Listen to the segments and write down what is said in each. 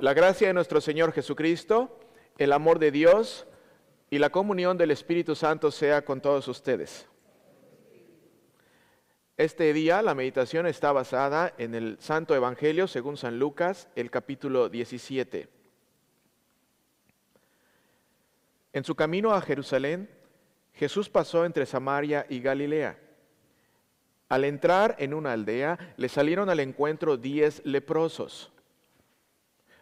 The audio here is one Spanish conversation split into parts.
La gracia de nuestro Señor Jesucristo, el amor de Dios y la comunión del Espíritu Santo sea con todos ustedes. Este día la meditación está basada en el Santo Evangelio según San Lucas, el capítulo 17. En su camino a Jerusalén, Jesús pasó entre Samaria y Galilea. Al entrar en una aldea, le salieron al encuentro diez leprosos,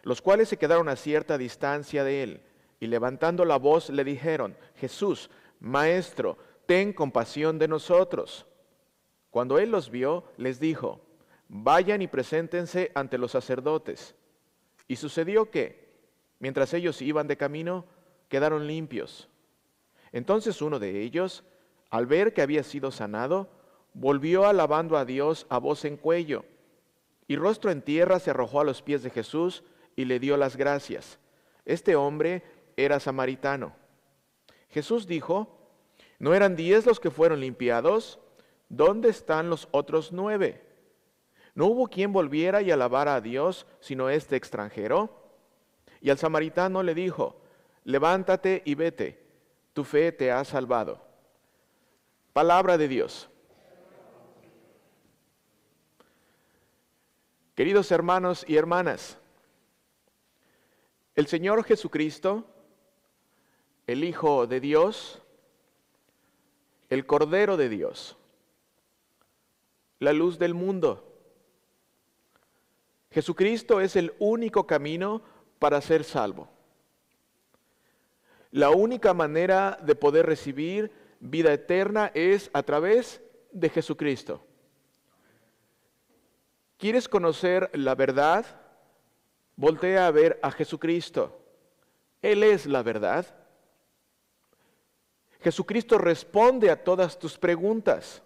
los cuales se quedaron a cierta distancia de él, y levantando la voz le dijeron, Jesús, Maestro, ten compasión de nosotros. Cuando él los vio, les dijo, vayan y preséntense ante los sacerdotes. Y sucedió que, mientras ellos iban de camino, quedaron limpios. Entonces uno de ellos, al ver que había sido sanado, volvió alabando a Dios a voz en cuello, y rostro en tierra se arrojó a los pies de Jesús y le dio las gracias. Este hombre era samaritano. Jesús dijo, ¿no eran diez los que fueron limpiados? ¿Dónde están los otros nueve? ¿No hubo quien volviera y alabara a Dios sino este extranjero? Y al samaritano le dijo, levántate y vete, tu fe te ha salvado. Palabra de Dios. Queridos hermanos y hermanas, el Señor Jesucristo, el Hijo de Dios, el Cordero de Dios, la luz del mundo. Jesucristo es el único camino para ser salvo. La única manera de poder recibir vida eterna es a través de Jesucristo. ¿Quieres conocer la verdad? Voltea a ver a Jesucristo. Él es la verdad. Jesucristo responde a todas tus preguntas.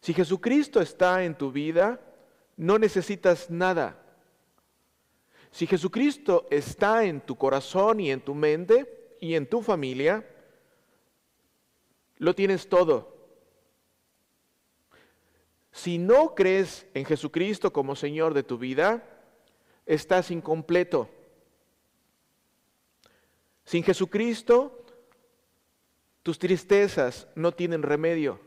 Si Jesucristo está en tu vida, no necesitas nada. Si Jesucristo está en tu corazón y en tu mente y en tu familia, lo tienes todo. Si no crees en Jesucristo como Señor de tu vida, estás incompleto. Sin Jesucristo, tus tristezas no tienen remedio.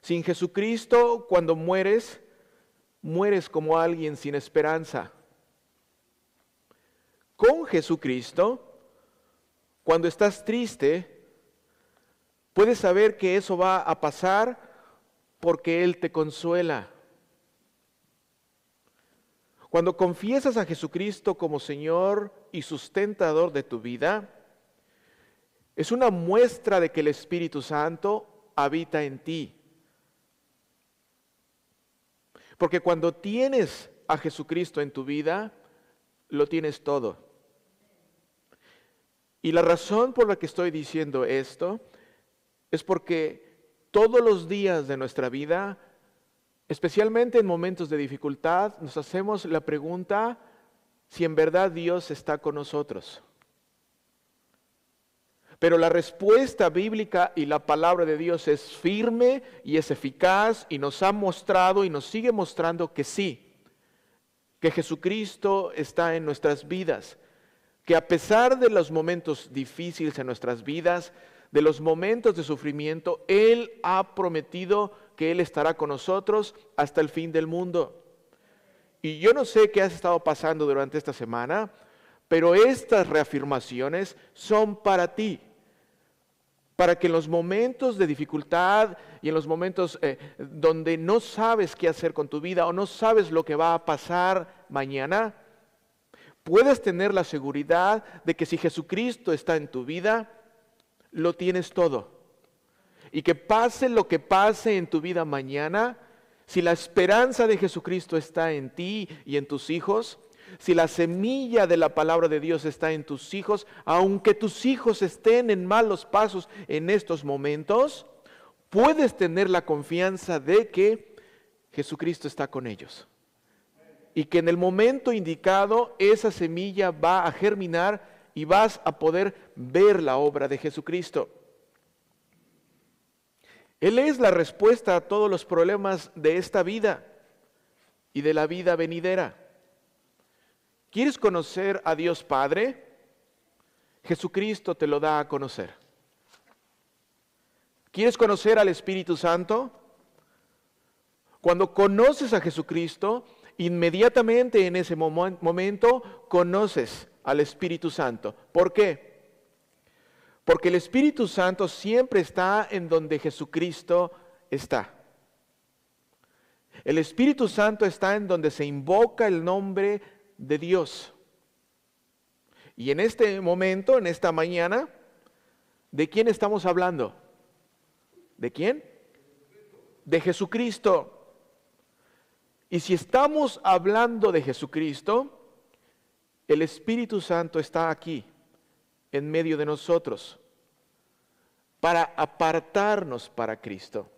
Sin Jesucristo, cuando mueres, mueres como alguien sin esperanza. Con Jesucristo, cuando estás triste, puedes saber que eso va a pasar porque Él te consuela. Cuando confiesas a Jesucristo como Señor y sustentador de tu vida, es una muestra de que el Espíritu Santo habita en ti. Porque cuando tienes a Jesucristo en tu vida, lo tienes todo. Y la razón por la que estoy diciendo esto es porque todos los días de nuestra vida, especialmente en momentos de dificultad, nos hacemos la pregunta si en verdad Dios está con nosotros. Pero la respuesta bíblica y la palabra de Dios es firme y es eficaz y nos ha mostrado y nos sigue mostrando que sí, que Jesucristo está en nuestras vidas, que a pesar de los momentos difíciles en nuestras vidas, de los momentos de sufrimiento, Él ha prometido que Él estará con nosotros hasta el fin del mundo. Y yo no sé qué has estado pasando durante esta semana, pero estas reafirmaciones son para ti para que en los momentos de dificultad y en los momentos eh, donde no sabes qué hacer con tu vida o no sabes lo que va a pasar mañana, puedes tener la seguridad de que si Jesucristo está en tu vida, lo tienes todo. Y que pase lo que pase en tu vida mañana, si la esperanza de Jesucristo está en ti y en tus hijos, si la semilla de la palabra de Dios está en tus hijos, aunque tus hijos estén en malos pasos en estos momentos, puedes tener la confianza de que Jesucristo está con ellos. Y que en el momento indicado esa semilla va a germinar y vas a poder ver la obra de Jesucristo. Él es la respuesta a todos los problemas de esta vida. y de la vida venidera. ¿Quieres conocer a Dios Padre? Jesucristo te lo da a conocer. ¿Quieres conocer al Espíritu Santo? Cuando conoces a Jesucristo, inmediatamente en ese momento conoces al Espíritu Santo. ¿Por qué? Porque el Espíritu Santo siempre está en donde Jesucristo está. El Espíritu Santo está en donde se invoca el nombre de Dios. Y en este momento, en esta mañana, ¿de quién estamos hablando? ¿De quién? De Jesucristo. Y si estamos hablando de Jesucristo, el Espíritu Santo está aquí, en medio de nosotros, para apartarnos para Cristo.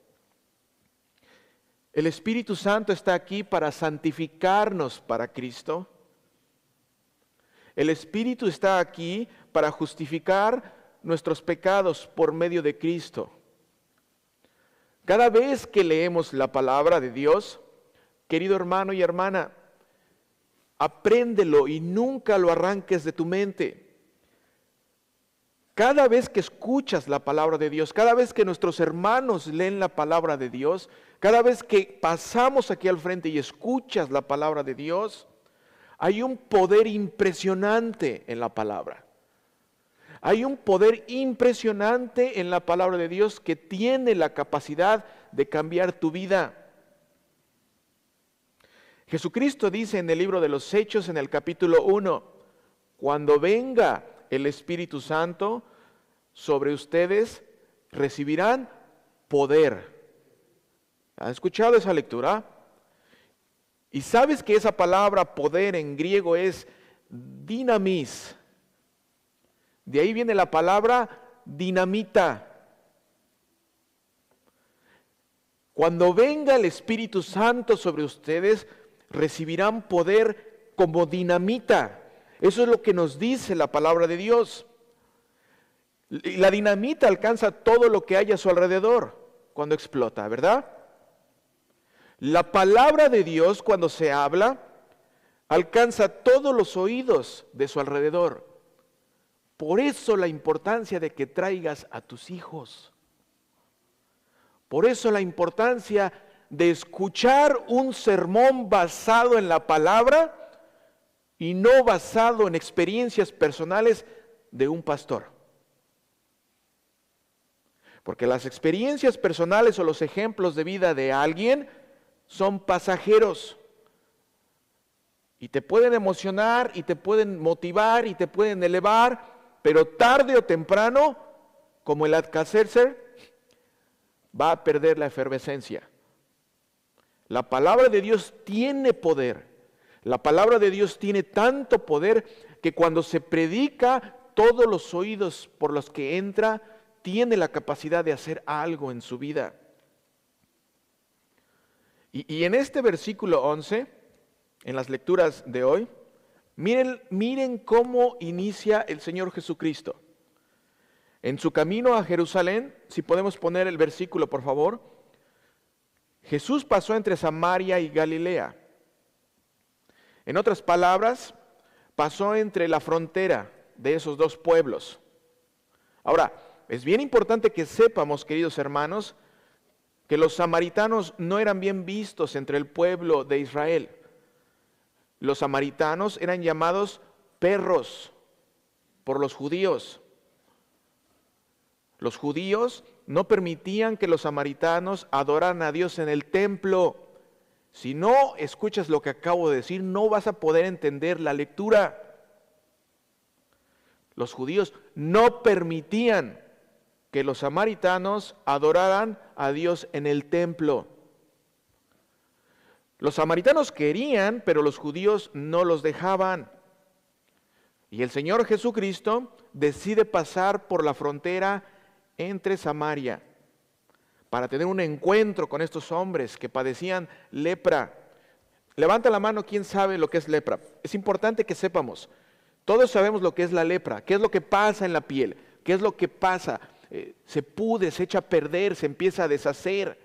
El Espíritu Santo está aquí para santificarnos para Cristo. El Espíritu está aquí para justificar nuestros pecados por medio de Cristo. Cada vez que leemos la palabra de Dios, querido hermano y hermana, apréndelo y nunca lo arranques de tu mente. Cada vez que escuchas la palabra de Dios, cada vez que nuestros hermanos leen la palabra de Dios, cada vez que pasamos aquí al frente y escuchas la palabra de Dios, hay un poder impresionante en la palabra. Hay un poder impresionante en la palabra de Dios que tiene la capacidad de cambiar tu vida. Jesucristo dice en el libro de los Hechos, en el capítulo 1, cuando venga el Espíritu Santo sobre ustedes, recibirán poder. ¿Han escuchado esa lectura? Y sabes que esa palabra poder en griego es dinamis. De ahí viene la palabra dinamita. Cuando venga el Espíritu Santo sobre ustedes, recibirán poder como dinamita. Eso es lo que nos dice la palabra de Dios. La dinamita alcanza todo lo que hay a su alrededor cuando explota, ¿verdad? La palabra de Dios cuando se habla alcanza todos los oídos de su alrededor. Por eso la importancia de que traigas a tus hijos. Por eso la importancia de escuchar un sermón basado en la palabra y no basado en experiencias personales de un pastor. Porque las experiencias personales o los ejemplos de vida de alguien son pasajeros. Y te pueden emocionar y te pueden motivar y te pueden elevar, pero tarde o temprano, como el Alcacercer, va a perder la efervescencia. La palabra de Dios tiene poder. La palabra de Dios tiene tanto poder que cuando se predica, todos los oídos por los que entra tiene la capacidad de hacer algo en su vida. Y, en este versículo 11, en las lecturas de hoy, miren, miren cómo inicia el Señor Jesucristo. En su camino a Jerusalén, si podemos poner el versículo por favor, Jesús pasó entre Samaria y Galilea. En otras palabras, pasó entre la frontera de esos dos pueblos. Ahora, es bien importante que sepamos, queridos hermanos, que los samaritanos no eran bien vistos entre el pueblo de Israel. Los samaritanos eran llamados perros por los judíos. Los judíos no permitían que los samaritanos adoraran a Dios en el templo. Si no escuchas lo que acabo de decir, no vas a poder entender la lectura. Los judíos no permitían que los samaritanos adoraran a Dios en el templo. Los samaritanos querían, pero los judíos no los dejaban. Y el Señor Jesucristo decide pasar por la frontera entre Samaria para tener un encuentro con estos hombres que padecían lepra. Levanta la mano, ¿quién sabe lo que es lepra? Es importante que sepamos. Todos sabemos lo que es la lepra, qué es lo que pasa en la piel, qué es lo que pasa. Eh, se pude, se echa a perder, se empieza a deshacer.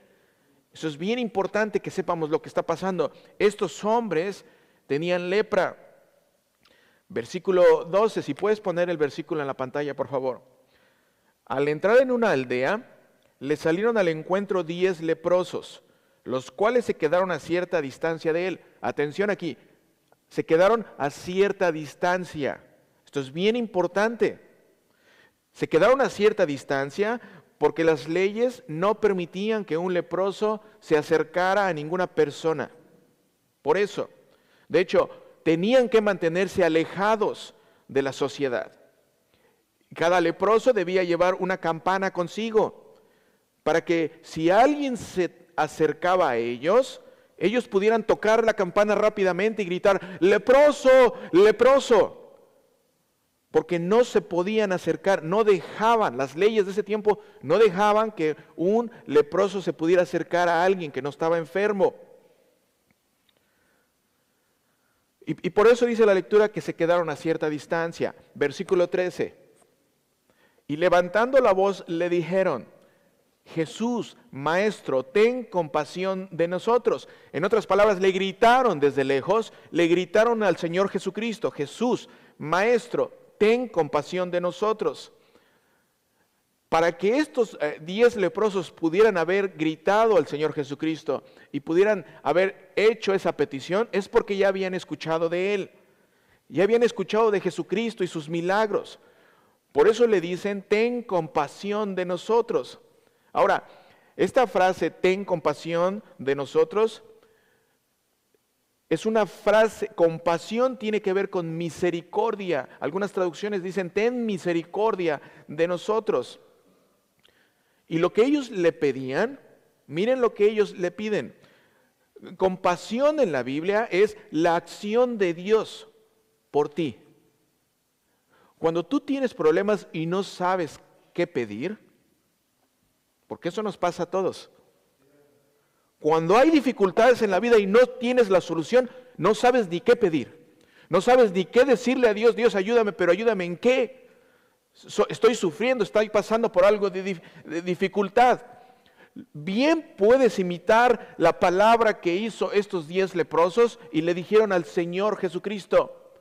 Eso es bien importante que sepamos lo que está pasando. Estos hombres tenían lepra. Versículo 12, si puedes poner el versículo en la pantalla, por favor. Al entrar en una aldea, le salieron al encuentro diez leprosos, los cuales se quedaron a cierta distancia de él. Atención aquí, se quedaron a cierta distancia. Esto es bien importante. Se quedaron a cierta distancia porque las leyes no permitían que un leproso se acercara a ninguna persona. Por eso, de hecho, tenían que mantenerse alejados de la sociedad. Cada leproso debía llevar una campana consigo para que si alguien se acercaba a ellos, ellos pudieran tocar la campana rápidamente y gritar, leproso, leproso. Porque no se podían acercar, no dejaban, las leyes de ese tiempo no dejaban que un leproso se pudiera acercar a alguien que no estaba enfermo. Y, por eso dice la lectura que se quedaron a cierta distancia. Versículo 13. Y levantando la voz le dijeron, Jesús, Maestro, ten compasión de nosotros. En otras palabras, le gritaron desde lejos, le gritaron al Señor Jesucristo, Jesús, Maestro, ten compasión de nosotros. Para que estos eh, diez leprosos pudieran haber gritado al Señor Jesucristo y pudieran haber hecho esa petición, es porque ya habían escuchado de Él, ya habían escuchado de Jesucristo y sus milagros. Por eso le dicen, ten compasión de nosotros. Ahora, esta frase, ten compasión de nosotros, es una frase, compasión tiene que ver con misericordia. Algunas traducciones dicen, ten misericordia de nosotros. Y lo que ellos le pedían, miren lo que ellos le piden. Compasión en la Biblia es la acción de Dios por ti. Cuando tú tienes problemas y no sabes qué pedir, porque eso nos pasa a todos. Cuando hay dificultades en la vida y no tienes la solución, no sabes ni qué pedir. No sabes ni qué decirle a Dios, Dios ayúdame, pero ayúdame en qué. estoy sufriendo, estoy pasando por algo de, de dificultad. Bien puedes imitar la palabra que hizo estos diez leprosos y le dijeron al Señor Jesucristo,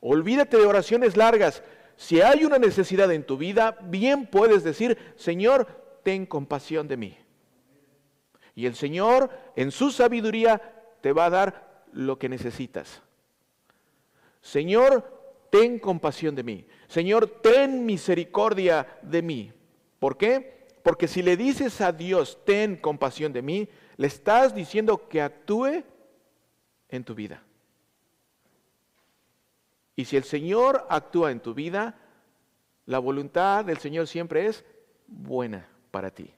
olvídate de oraciones largas. Si hay una necesidad en tu vida, bien puedes decir, Señor, ten compasión de mí. Y el Señor, en su sabiduría, te va a dar lo que necesitas. Señor, ten compasión de mí. Señor, ten misericordia de mí. ¿Por qué? Porque si le dices a Dios, ten compasión de mí, le estás diciendo que actúe en tu vida. Y si el Señor actúa en tu vida, la voluntad del Señor siempre es buena para ti.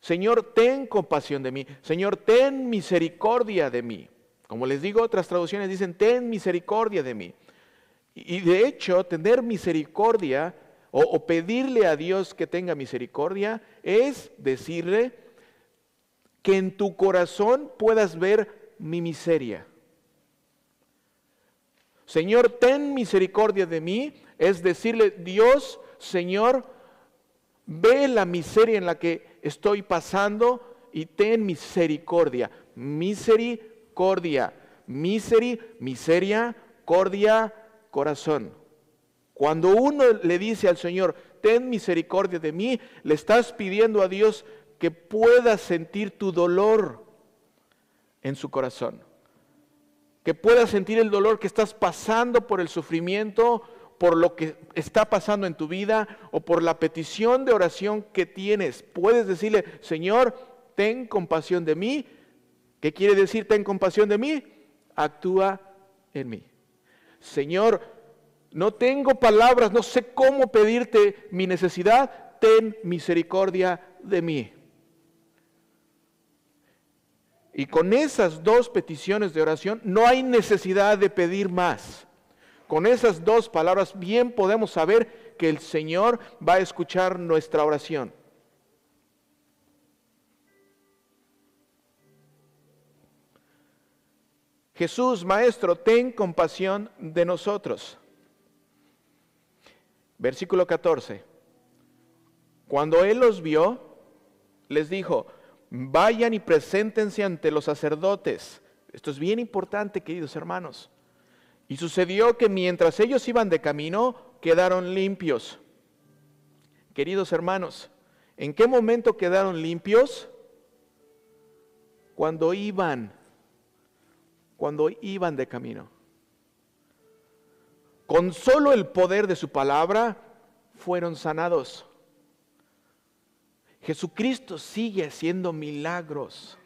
Señor, ten compasión de mí. Señor, ten misericordia de mí. Como les digo, otras traducciones dicen, ten misericordia de mí. Y de hecho, tener misericordia o, o, pedirle a Dios que tenga misericordia es decirle que en tu corazón puedas ver mi miseria. Señor, ten misericordia de mí es decirle, Dios, Señor, Ve la miseria en la que estoy pasando y ten misericordia. Misericordia. Miseri, miseria, cordia, corazón. Cuando uno le dice al Señor, ten misericordia de mí, le estás pidiendo a Dios que pueda sentir tu dolor en su corazón. Que pueda sentir el dolor que estás pasando por el sufrimiento por lo que está pasando en tu vida o por la petición de oración que tienes. Puedes decirle, Señor, ten compasión de mí. ¿Qué quiere decir ten compasión de mí? Actúa en mí. Señor, no tengo palabras, no sé cómo pedirte mi necesidad, ten misericordia de mí. Y con esas dos peticiones de oración no hay necesidad de pedir más. Con esas dos palabras bien podemos saber que el Señor va a escuchar nuestra oración. Jesús, Maestro, ten compasión de nosotros. Versículo 14. Cuando Él los vio, les dijo, vayan y preséntense ante los sacerdotes. Esto es bien importante, queridos hermanos. Y sucedió que mientras ellos iban de camino, quedaron limpios. Queridos hermanos, ¿en qué momento quedaron limpios? Cuando iban, cuando iban de camino. Con solo el poder de su palabra fueron sanados. Jesucristo sigue haciendo milagros.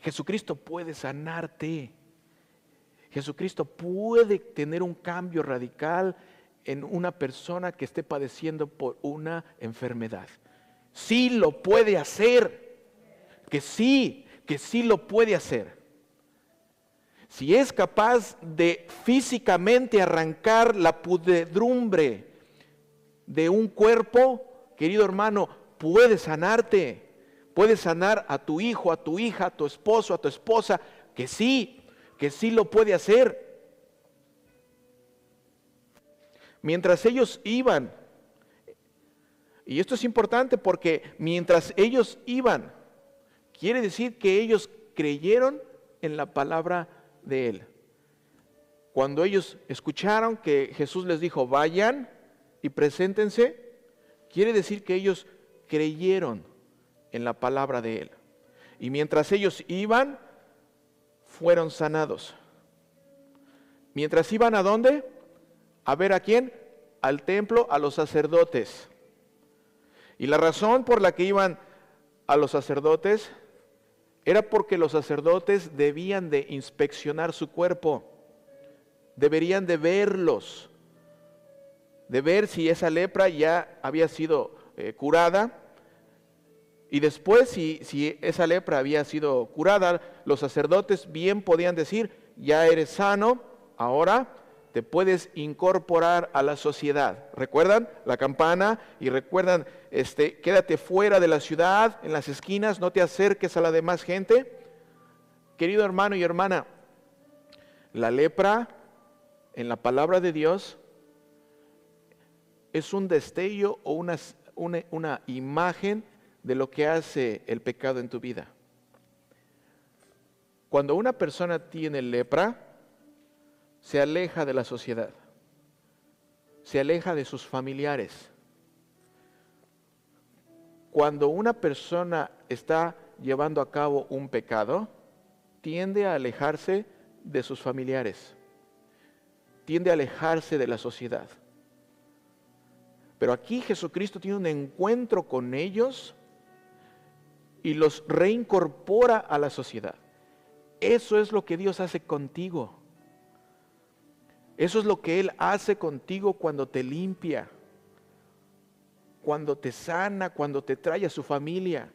Jesucristo puede sanarte. Jesucristo puede tener un cambio radical en una persona que esté padeciendo por una enfermedad. Sí lo puede hacer. Que sí, que sí lo puede hacer. Si es capaz de físicamente arrancar la pudredumbre de un cuerpo, querido hermano, puede sanarte. Puede sanar a tu hijo, a tu hija, a tu esposo, a tu esposa, que sí, que sí lo puede hacer. Mientras ellos iban, y esto es importante porque mientras ellos iban, quiere decir que ellos creyeron en la palabra de Él. Cuando ellos escucharon que Jesús les dijo, vayan y preséntense, Quiere decir que ellos creyeron en la palabra de Él. Y mientras ellos iban, fueron sanados. Mientras iban a dónde? A ver a quién? Al templo, a los sacerdotes. Y la razón por la que iban a los sacerdotes era porque los sacerdotes debían de inspeccionar su cuerpo, deberían de verlos, de ver si esa lepra ya había sido eh, curada. Y después, si, si esa lepra había sido curada, los sacerdotes bien podían decir, ya eres sano, ahora te puedes incorporar a la sociedad. ¿Recuerdan la campana? Y recuerdan, este, quédate fuera de la ciudad, en las esquinas, no te acerques a la demás gente. Querido hermano y hermana, la lepra en la palabra de Dios es un destello o una, una, imagen de lo que hace el pecado en tu vida. Cuando una persona tiene lepra, se aleja de la sociedad, se aleja de sus familiares. Cuando una persona está llevando a cabo un pecado, tiende a alejarse de sus familiares, tiende a alejarse de la sociedad. Pero aquí Jesucristo tiene un encuentro con ellos y los reincorpora a la sociedad. Eso es lo que Dios hace contigo. Eso es lo que Él hace contigo cuando te limpia, cuando te sana, cuando te trae a su familia,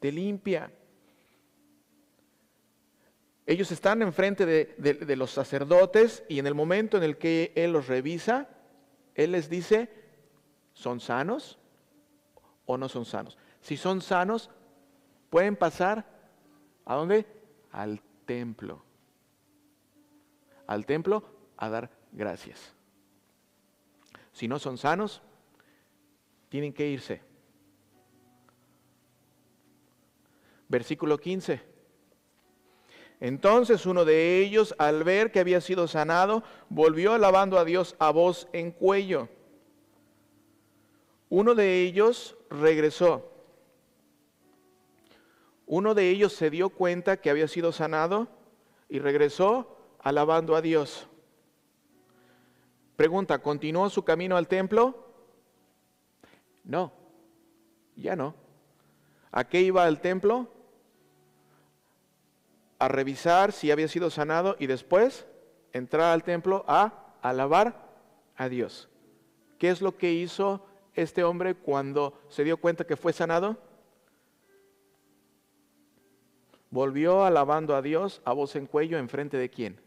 te limpia. Ellos están enfrente de, de los sacerdotes y en el momento en el que Él los revisa, Él les dice, ¿Son sanos o no son sanos? Si son sanos, pueden pasar a dónde? Al templo. Al templo a dar gracias. Si no son sanos, tienen que irse. Versículo 15. Entonces uno de ellos, al ver que había sido sanado, volvió alabando a Dios a voz en cuello. Uno de ellos regresó. Uno de ellos se dio cuenta que había sido sanado y regresó alabando a Dios. Pregunta, ¿continuó su camino al templo? No, ya no. ¿A qué iba al templo? A revisar si había sido sanado y después entrar al templo a alabar a Dios. ¿Qué es lo que hizo este hombre cuando se dio cuenta que fue sanado? Volvió alabando a Dios a voz en cuello en frente de quién.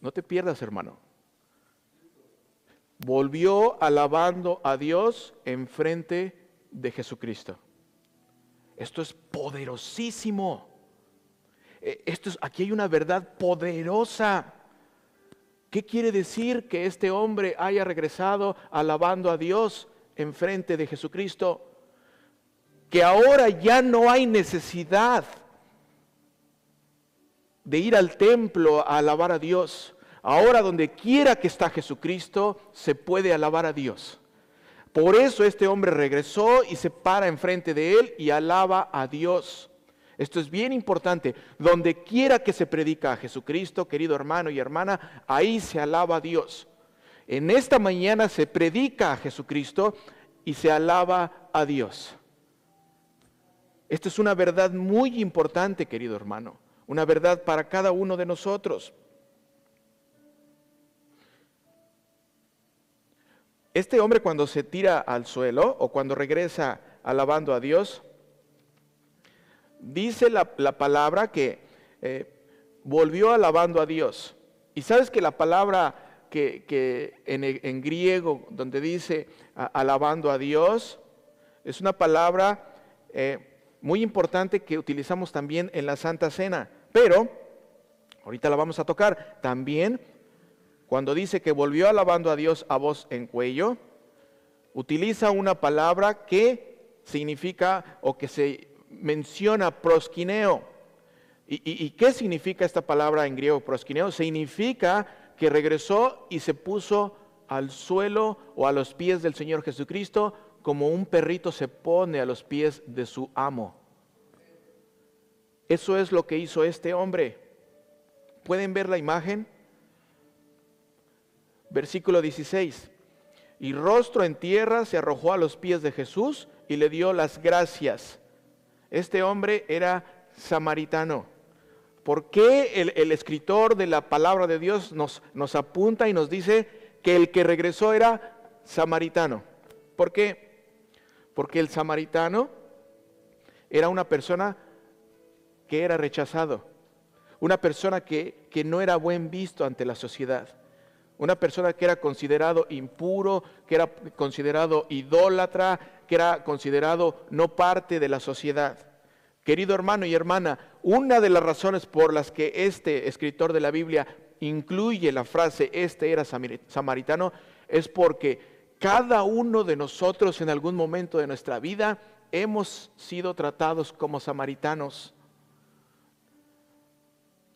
No te pierdas, hermano. Volvió alabando a Dios en frente de Jesucristo. Esto es poderosísimo. Eh, esto es, aquí hay una verdad poderosa. ¿Qué quiere decir que este hombre haya regresado alabando a Dios enfrente de Jesucristo, que ahora ya no hay necesidad de ir al templo a alabar a Dios. Ahora donde quiera que está Jesucristo, se puede alabar a Dios. Por eso este hombre regresó y se para enfrente de él y alaba a Dios. Esto es bien importante. Donde quiera que se predica a Jesucristo, querido hermano y hermana, ahí se alaba a Dios. En esta mañana se predica a Jesucristo y se alaba a Dios. Esta es una verdad muy importante, querido hermano, una verdad para cada uno de nosotros. Este hombre cuando se tira al suelo o cuando regresa alabando a Dios, dice la, palabra que eh, volvió alabando a Dios. Y sabes que la palabra que, en, griego, donde dice alabando a Dios, es una palabra eh, muy importante que utilizamos también en la Santa Cena. Pero, ahorita la vamos a tocar, también cuando dice que volvió alabando a Dios a voz en cuello, utiliza una palabra que significa o que se menciona prosquineo. ¿Y, qué significa esta palabra en griego prosquineo? Significa que regresó y se puso al suelo o a los pies del Señor Jesucristo como un perrito se pone a los pies de su amo. Eso es lo que hizo este hombre. ¿Pueden ver la imagen? Versículo 16. Y rostro en tierra se arrojó a los pies de Jesús y le dio las gracias. Este hombre era samaritano. ¿Por qué el, escritor de la palabra de Dios nos, apunta y nos dice que el que regresó era samaritano? ¿Por qué? Porque el samaritano era una persona que era rechazado, una persona que, que no era buen visto ante la sociedad una persona que era considerado impuro, que era considerado idólatra, que era considerado no parte de la sociedad. Querido hermano y hermana, una de las razones por las que este escritor de la Biblia incluye la frase este era samaritano es porque cada uno de nosotros en algún momento de nuestra vida hemos sido tratados como samaritanos.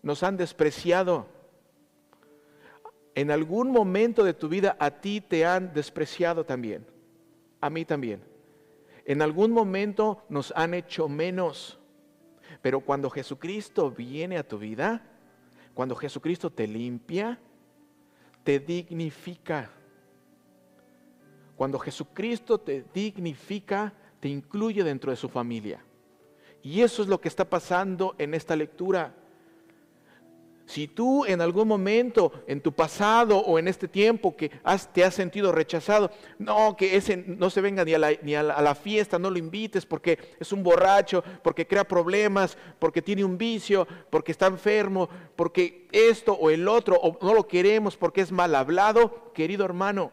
Nos han despreciado, en algún momento de tu vida a ti te han despreciado también, a mí también. En algún momento nos han hecho menos, pero cuando Jesucristo viene a tu vida, cuando Jesucristo te limpia, te dignifica. Cuando Jesucristo te dignifica, te incluye dentro de su familia. Y eso es lo que está pasando en esta lectura. Si tú en algún momento, en tu pasado o en este tiempo que te has sentido rechazado, no, que ese no se venga ni, a la, ni a, la, fiesta, no lo invites porque es un borracho, porque crea problemas, porque tiene un vicio, porque está enfermo, porque esto o el otro, o no lo queremos porque es mal hablado, querido hermano,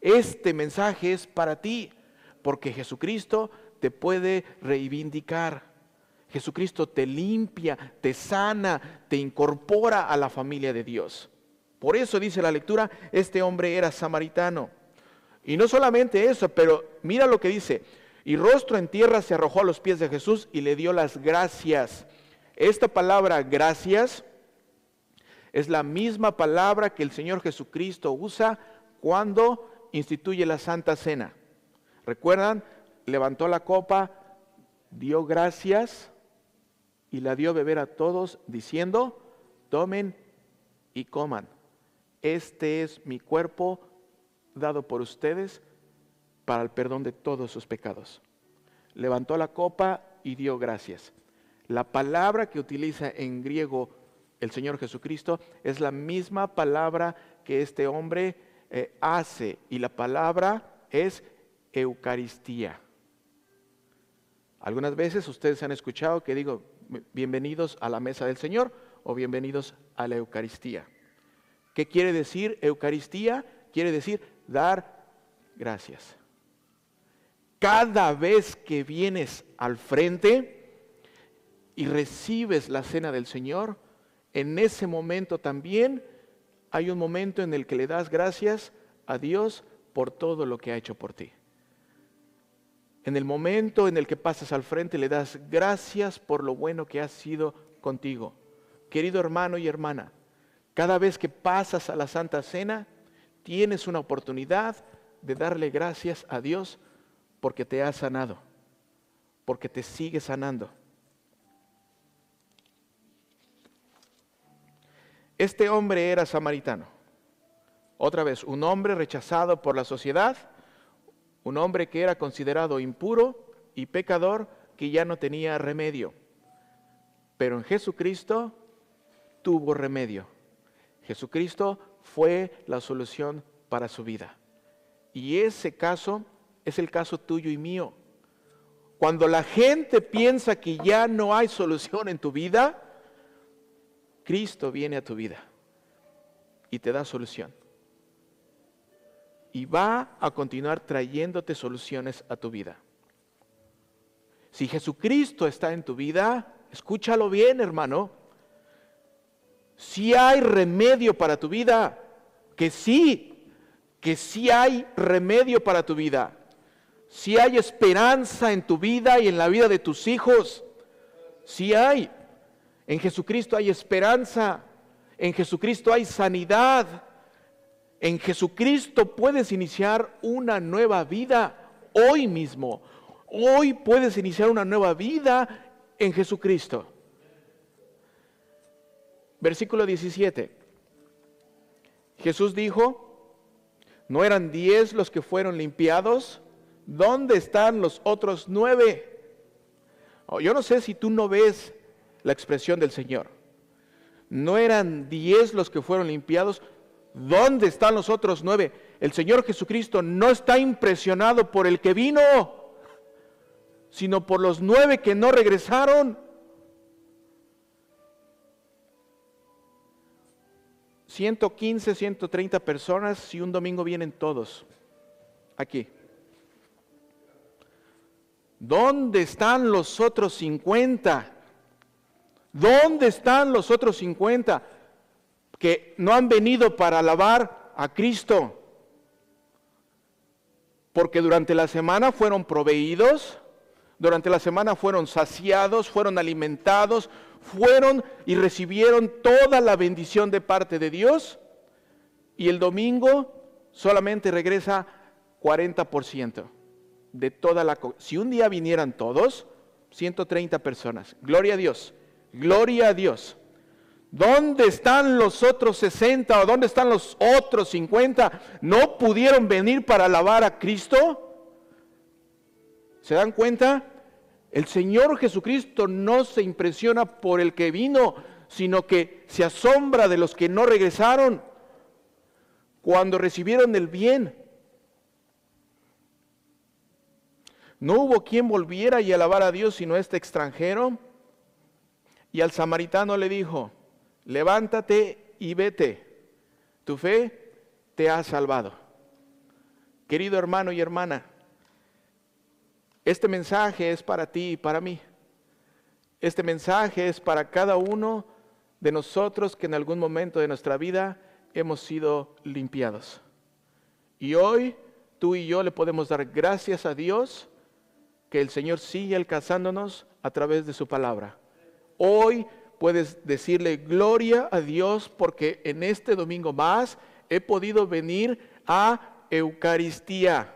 este mensaje es para ti, porque Jesucristo te puede reivindicar. Jesucristo te limpia, te sana, te incorpora a la familia de Dios. Por eso dice la lectura, este hombre era samaritano. Y no solamente eso, pero mira lo que dice, y rostro en tierra se arrojó a los pies de Jesús y le dio las gracias. Esta palabra gracias es la misma palabra que el Señor Jesucristo usa cuando instituye la Santa Cena. ¿Recuerdan? Levantó la copa, dio gracias y la dio a beber a todos, diciendo, tomen y coman. Este es mi cuerpo dado por ustedes para el perdón de todos sus pecados. Levantó la copa y dio gracias. La palabra que utiliza en griego el Señor Jesucristo es la misma palabra que este hombre eh, hace y la palabra es Eucaristía. Algunas veces ustedes han escuchado que digo, bienvenidos a la mesa del Señor o bienvenidos a la Eucaristía. ¿Qué quiere decir Eucaristía? Quiere decir dar gracias. Cada vez que vienes al frente y recibes la cena del Señor, en ese momento también hay un momento en el que le das gracias a Dios por todo lo que ha hecho por ti. En el momento en el que pasas al frente le das gracias por lo bueno que ha sido contigo. Querido hermano y hermana, cada vez que pasas a la Santa Cena, tienes una oportunidad de darle gracias a Dios porque te ha sanado, porque te sigue sanando. Este hombre era samaritano. Otra vez, un hombre rechazado por la sociedad, un hombre que era considerado impuro y pecador que ya no tenía remedio. Pero en Jesucristo tuvo remedio. Jesucristo fue la solución para su vida. Y ese caso es el caso tuyo y mío. Cuando la gente piensa que ya no hay solución en tu vida, Cristo viene a tu vida y te da solución. Y va a continuar trayéndote soluciones a tu vida. Si Jesucristo está en tu vida, escúchalo bien, hermano. Si hay remedio para tu vida, que sí, que sí hay remedio para tu vida. Si hay esperanza en tu vida y en la vida de tus hijos, si hay. En Jesucristo hay esperanza, en Jesucristo hay sanidad, en Jesucristo puedes iniciar una nueva vida hoy mismo. Hoy puedes iniciar una nueva vida en Jesucristo. Versículo 17. Jesús dijo, ¿no eran diez los que fueron limpiados? ¿Dónde están los otros nueve? Oh, yo no sé si tú no ves la expresión del Señor. No eran diez los que fueron limpiados. ¿Dónde están los otros nueve? El Señor Jesucristo no está impresionado por el que vino, sino por los nueve que no regresaron. 115, 130 personas, si un domingo vienen todos aquí. ¿Dónde están los otros 50? ¿Dónde están los otros 50 que no han venido para alabar a Cristo? Porque durante la semana fueron proveídos, durante la semana fueron saciados, fueron alimentados, fueron y recibieron toda la bendición de parte de Dios. Y el domingo solamente regresa 40% de toda la... Si un día vinieran todos, 130 personas. Gloria a Dios. Gloria a Dios. ¿Dónde están los otros 60 o dónde están los otros 50? ¿No pudieron venir para alabar a Cristo? ¿Se dan cuenta? El Señor Jesucristo no se impresiona por el que vino, sino que se asombra de los que no regresaron cuando recibieron el bien. No hubo quien volviera y alabar a Dios sino este extranjero. Y al samaritano le dijo, levántate y vete, tu fe te ha salvado. Querido hermano y hermana, este mensaje es para ti y para mí. Este mensaje es para cada uno de nosotros que en algún momento de nuestra vida hemos sido limpiados. Y hoy tú y yo le podemos dar gracias a Dios que el Señor sigue alcanzándonos a través de su palabra. Hoy puedes decirle gloria a Dios porque en este domingo más he podido venir a Eucaristía,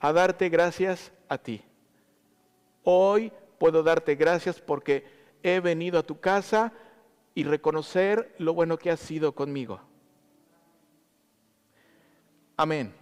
a darte gracias a ti. Hoy puedo darte gracias porque he venido a tu casa y reconocer lo bueno que has sido conmigo. Amén.